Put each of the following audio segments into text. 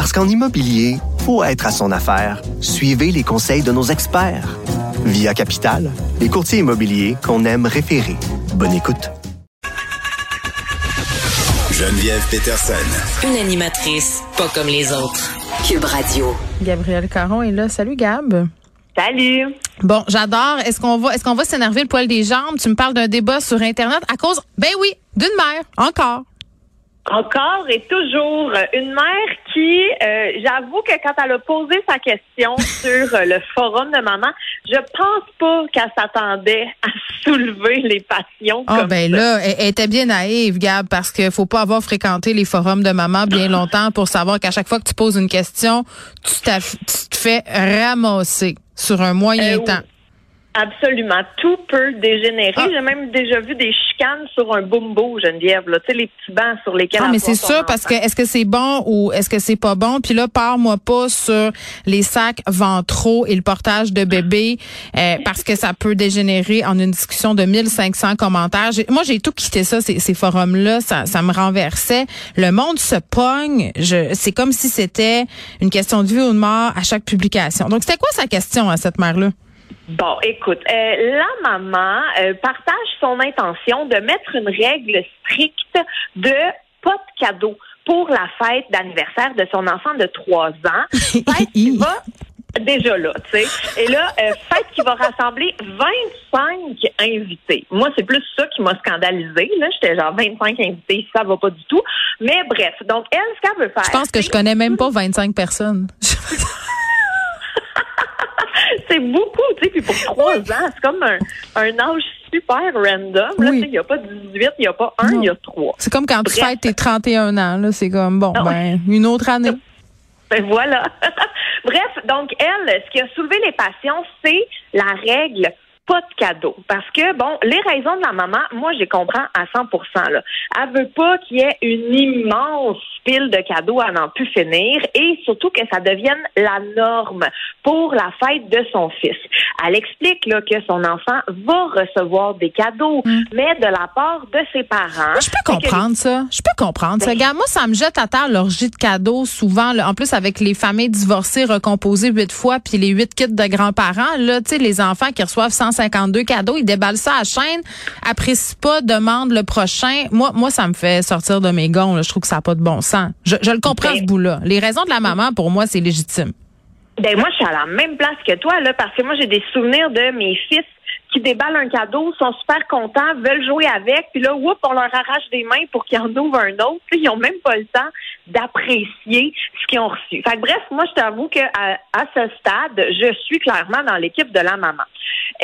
Parce qu'en immobilier, faut être à son affaire. Suivez les conseils de nos experts. Via Capital, les courtiers immobiliers qu'on aime référer. Bonne écoute. Geneviève Peterson. Une animatrice pas comme les autres. Cube Radio. Gabriel Caron est là. Salut Gab. Salut. Bon, j'adore. Est-ce qu'on va est-ce qu'on va s'énerver le poil des jambes? Tu me parles d'un débat sur Internet à cause, ben oui, d'une mère, encore. Encore et toujours une mère qui, euh, j'avoue que quand elle a posé sa question sur euh, le forum de maman, je pense pas qu'elle s'attendait à soulever les passions. Ah comme ben ça. là, elle, était bien naïve, Gab, parce qu'il faut pas avoir fréquenté les forums de maman bien longtemps pour savoir qu'à chaque fois que tu poses une question, tu, tu te fais ramasser sur un moyen Euh, oui. Absolument. Tout peut dégénérer. Ah. J'ai même déjà vu des chicanes sur un bumbo, Geneviève. Là. Tu sais, les petits bancs sur lesquels Ah, mais c'est sûr parce que est-ce que c'est bon ou est-ce que c'est pas bon? Puis là, pars-moi pas sur les sacs ventraux et le portage de bébé euh, parce que ça peut dégénérer en une discussion de 1500 commentaires. J'ai- Moi, j'ai tout quitté ça ces, ces forums-là, ça, ça me renversait. Le monde se pogne. Je, c'est comme si c'était une question de vie ou de mort à chaque publication. Donc, c'était quoi sa question à cette mère-là? Bon, écoute, euh, la maman euh, partage son intention de mettre une règle stricte de pas de cadeau pour la fête d'anniversaire de son enfant de 3 ans. Fête qui va déjà là, tu sais. Et là, euh, fête qui va rassembler 25 invités. Moi, c'est plus ça qui m'a scandalisé. Là, j'étais genre 25 invités, ça va pas du tout. Mais bref, donc elle, ce qu'elle veut faire, Je pense que je connais même pas 25 personnes. c'est beaucoup, tu sais, puis pour trois ans, c'est comme un, un âge super random. Oui. il n'y a pas 18, il n'y a pas un, il y a trois. C'est comme quand tu fêtes tes 31 ans. Là, c'est comme bon, Ah ben une autre année. Ben voilà. Bref, donc elle, ce qui a soulevé les passions, c'est la règle pas de cadeau. Parce que, bon, les raisons de la maman, moi, je les comprends à 100 là. Elle veut pas qu'il y ait une immense pile de cadeaux à n'en plus finir et surtout que ça devienne la norme pour la fête de son fils. Elle explique là, que son enfant va recevoir des cadeaux, mais de la part de ses parents. Mm. Moi, je peux que comprendre ça. Je peux comprendre ça. Ben- Regarde, moi, ça me jette à terre l'orgie de cadeaux souvent. là. en plus, avec les familles divorcées recomposées huit fois, puis les huit kits de grands-parents, là, tu sais, les enfants qui reçoivent 152 cadeaux, ils déballent ça à la chaîne, apprécient pas, demandent le prochain. Moi, moi, ça me fait sortir de mes gonds. là. Je trouve que ça n'a pas de bon sens. Je, je le comprends, Ben- ce bout-là. Les raisons de la maman, pour moi, c'est légitime. Ben moi, je suis à la même place que toi, là, parce que moi, j'ai des souvenirs de mes fils qui déballent un cadeau, sont super contents, veulent jouer avec, puis là, whoop, on leur arrache des mains pour qu'ils en ouvrent un autre. Puis Ils ont même pas le temps d'apprécier ce qu'ils ont reçu. Fait que bref, moi, je t'avoue que à, ce stade, je suis clairement dans l'équipe de la maman.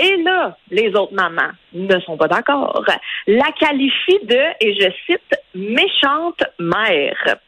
Et là, les autres mamans ne sont pas d'accord. La qualifient de, et je cite, méchante mère.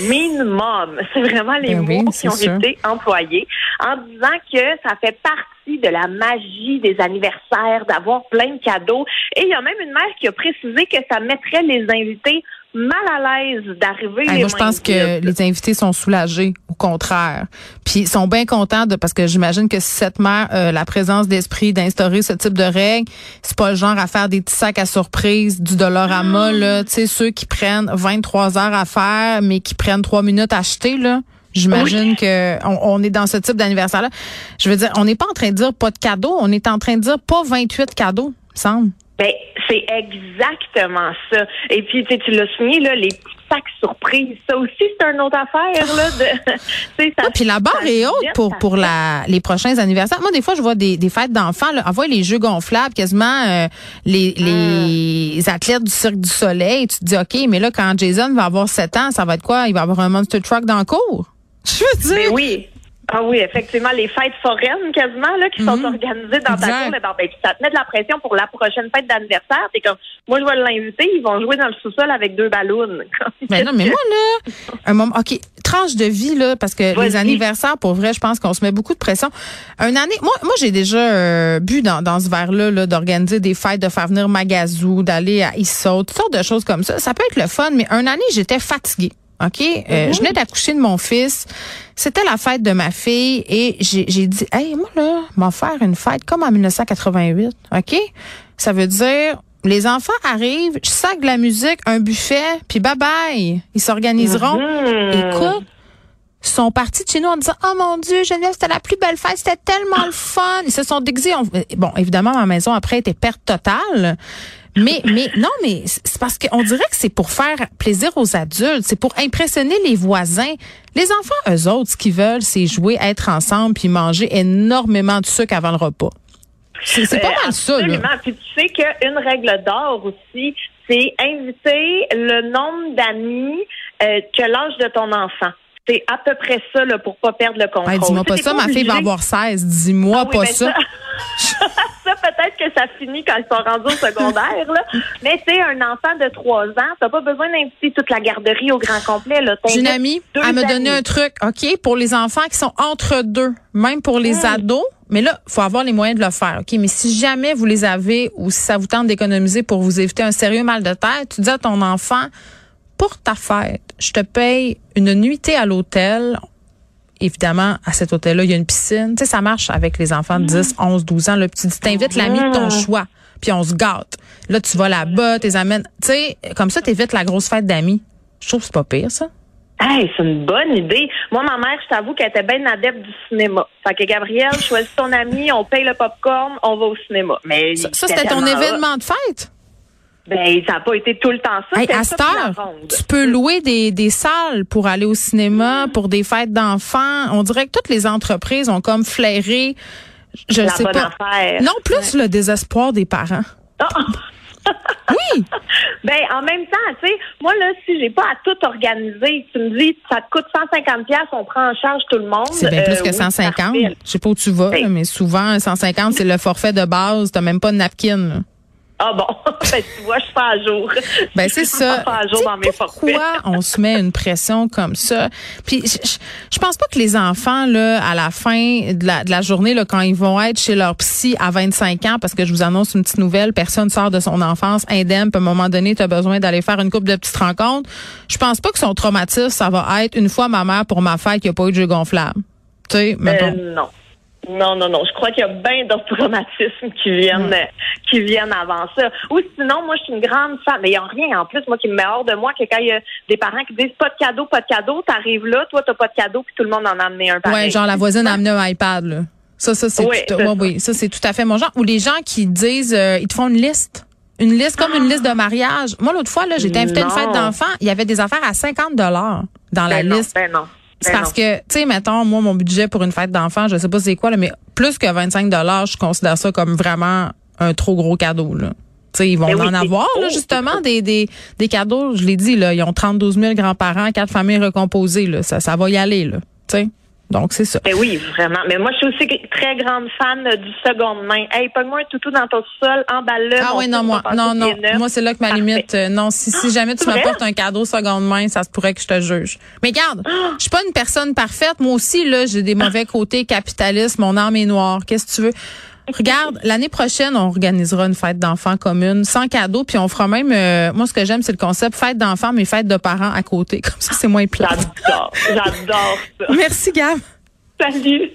Mean mom. C'est vraiment les Ben mots qui ont sûr. été employés en disant que ça fait partie de la magie des anniversaires, d'avoir plein de cadeaux. Et il y a même une mère qui a précisé que ça mettrait les invités mal à l'aise d'arriver. Moi, je pense que les invités sont soulagés, contraire. Puis ils sont bien contents de parce que j'imagine que si cette mère a la présence d'esprit d'instaurer ce type de règles, c'est pas le genre à faire des petits sacs à surprise du Dollarama là, tu sais ceux qui prennent 23 heures à faire mais qui prennent trois minutes à acheter là. J'imagine que on, on est dans ce type d'anniversaire là. Je veux dire, on n'est pas en train de dire pas de cadeaux, on est en train de dire pas 28 cadeaux, il me semble. Ben, c'est exactement ça. Et puis, tu sais, tu l'as souligné, là, les petits sacs surprises, ça aussi, c'est une autre affaire, là. De, ça- Ah, puis la barre est haute pour pour la les prochains anniversaires. Moi, des fois, je vois des, des fêtes d'enfants. On voit les jeux gonflables, quasiment euh, les, les athlètes du Cirque du Soleil. Tu te dis, OK, mais là, quand Jason va avoir 7 ans, ça va être quoi? Il va avoir un Monster Truck dans le cours? Je veux dire, Ben oui. Ah oui, effectivement, les fêtes foraines quasiment là qui sont Mhm. organisées dans ta cour, mais bon, ben, ça te met de la pression pour la prochaine fête d'anniversaire. T'es comme, moi je vais l'inviter, ils vont jouer dans le sous-sol avec deux ballons. Ben non, mais moi, là, un moment, OK, tranche de vie, là, parce que les anniversaires, pour vrai, je pense qu'on se met beaucoup de pression. Un année, moi, moi j'ai déjà euh, bu dans, dans ce verre-là, là, d'organiser des fêtes, de faire venir Magazou, d'aller à Issot, toutes sortes de choses comme ça. Ça peut être le fun, mais un année, j'étais fatiguée. OK? Euh, Je venais d'accoucher de mon fils. C'était la fête de ma fille et j'ai dit, hey, moi, là, m'en faire une fête comme en 1988. OK? Ça veut dire, les enfants arrivent, je sac de la musique, un buffet, puis bye bye. Ils s'organiseront. Écoute, ils sont partis de chez nous en disant Oh mon Dieu, Geneviève, c'était la plus belle fête, c'était tellement le fun. Ils se sont déguisés. On- Bon, évidemment, ma maison après était perte totale. Mais, mais, non, mais c'est parce qu'on dirait que c'est pour faire plaisir aux adultes, c'est pour impressionner les voisins. Les enfants, eux autres, ce qu'ils veulent, c'est jouer, être ensemble, puis manger énormément de sucre avant le repas. C'est pas Euh, mal ça, là. Absolument. Puis tu sais qu'une règle d'or aussi, c'est inviter le nombre d'amis euh, que l'âge de ton enfant. C'est à peu près ça là, pour pas perdre le contrôle. Hey, dis-moi pas ça, ma fille va avoir 16. Dis-moi Ah oui, pas ben ça. ça, peut-être que ça finit quand ils sont rendus au secondaire, là. Mais c'est un enfant de 3 ans. T'as pas besoin d'inviter toute la garderie au grand complet, là. J'ai une amie, elle me donné amis. un truc, OK, pour les enfants qui sont entre deux, même pour les ados. Mais là, faut avoir les moyens de le faire, OK? Mais si jamais vous les avez ou si ça vous tente d'économiser pour vous éviter un sérieux mal de tête, tu dis à ton enfant, pour ta fête, je te paye une nuitée à l'hôtel. Évidemment, à cet hôtel-là, il y a une piscine. Tu sais, ça marche avec les enfants de 10, 11, 12 ans. Là, puis tu dis, t'invites l'ami de ton choix, puis on se gâte. Là, tu vas là-bas, t'es amènes. Tu sais, comme ça, t'évites la grosse fête d'amis. Je trouve que c'est pas pire, ça. Hey, c'est une bonne idée. Moi, ma mère, je t'avoue qu'elle était bien adepte du cinéma. Fait que Gabrielle, choisis ton ami, on paye le popcorn, on va au cinéma. Mais Ça, ça, c'était ton événement de fête? Ben, ça n'a pas été tout le temps ça. Hey, à cette heure, tu peux louer des, des salles pour aller au cinéma, pour des fêtes d'enfants. On dirait que toutes les entreprises ont comme flairé, je ne sais bonne pas. affaire. Non, plus le désespoir des parents. Ah! Oui. Ben, en même temps, tu sais, moi, là, si j'ai pas à tout organiser, tu me dis, ça te coûte 150 pièces, on prend en charge tout le monde. C'est bien plus euh, que oui, 150. parfait. Je sais pas où tu vas, là, mais souvent, 150, c'est le forfait de base. T'as même pas de napkin. là. Ah bon, ben, tu vois, je suis pas à jour. Ben c'est ça. pas à jour dans mes forfaits. pourquoi on se met une pression comme ça? Puis je, pense pas que les enfants là à la fin de la, de la journée là quand ils vont être chez leur psy à 25 ans parce que je vous annonce une petite nouvelle, personne sort de son enfance indemne, puis à un moment donné tu as besoin d'aller faire une coupe de petites rencontres. Je pense pas que son traumatisme ça va être une fois ma mère pour ma fête qui a pas eu de jeu gonflable. Tu sais. Euh, non. Non, non, non. Je crois qu'il y a bien d'autres traumatismes qui viennent, euh, qui viennent avant ça. Ou sinon, moi, je suis une grande fan. Mais il n'y a rien en plus, moi, qui me met hors de moi que quand il y a des parents qui disent pas de cadeau, pas de cadeau, t'arrives là, toi, t'as pas de cadeau, puis tout le monde en a amené un pareil. Ouais, genre la voisine a amené un iPad là. Ça ça c'est Oui, tout, ouais, oui, ça c'est tout à fait mon genre ou les gens qui disent euh, ils te font une liste. Une liste comme une liste de mariage. Moi l'autre fois là, j'étais invitée à une fête d'enfants, il y avait des affaires à 50 dollars dans la Ben non, liste. ben non. C'est Ben parce que, tu sais, mettons, moi, mon budget pour une fête d'enfant, je sais pas c'est quoi, là, mais plus que 25 dollars, je considère ça comme vraiment un trop gros cadeau, là. Tu sais, ils vont Ben oui, en avoir, là, justement, des, des, des cadeaux. Je l'ai dit, là, ils ont 32 000 grands-parents, quatre familles recomposées, là. Ça, ça va y aller, là. Tu sais. Donc, c'est ça. Ben oui, vraiment. Mais moi, je suis aussi très grande fan du seconde main. Hey, pogne-moi un toutou dans ton sol, emballe-le. Ah oui, non, moi, non, non. Moi, c'est là que ma Parfait. limite. euh, non, si, si jamais tu m'apportes un cadeau seconde main, ça se pourrait que je te juge. Mais regarde, je suis pas une personne parfaite. Moi aussi, là, j'ai des mauvais côtés capitalistes. Mon âme est noire. Qu'est-ce que tu veux? Regarde, l'année prochaine, on organisera une fête d'enfants commune, sans cadeau, puis on fera même, euh, moi, ce que j'aime, c'est le concept fête d'enfants, mais fête de parents à côté. Comme ça, c'est moins plat. J'adore. J'adore ça. Merci, Gab. Salut.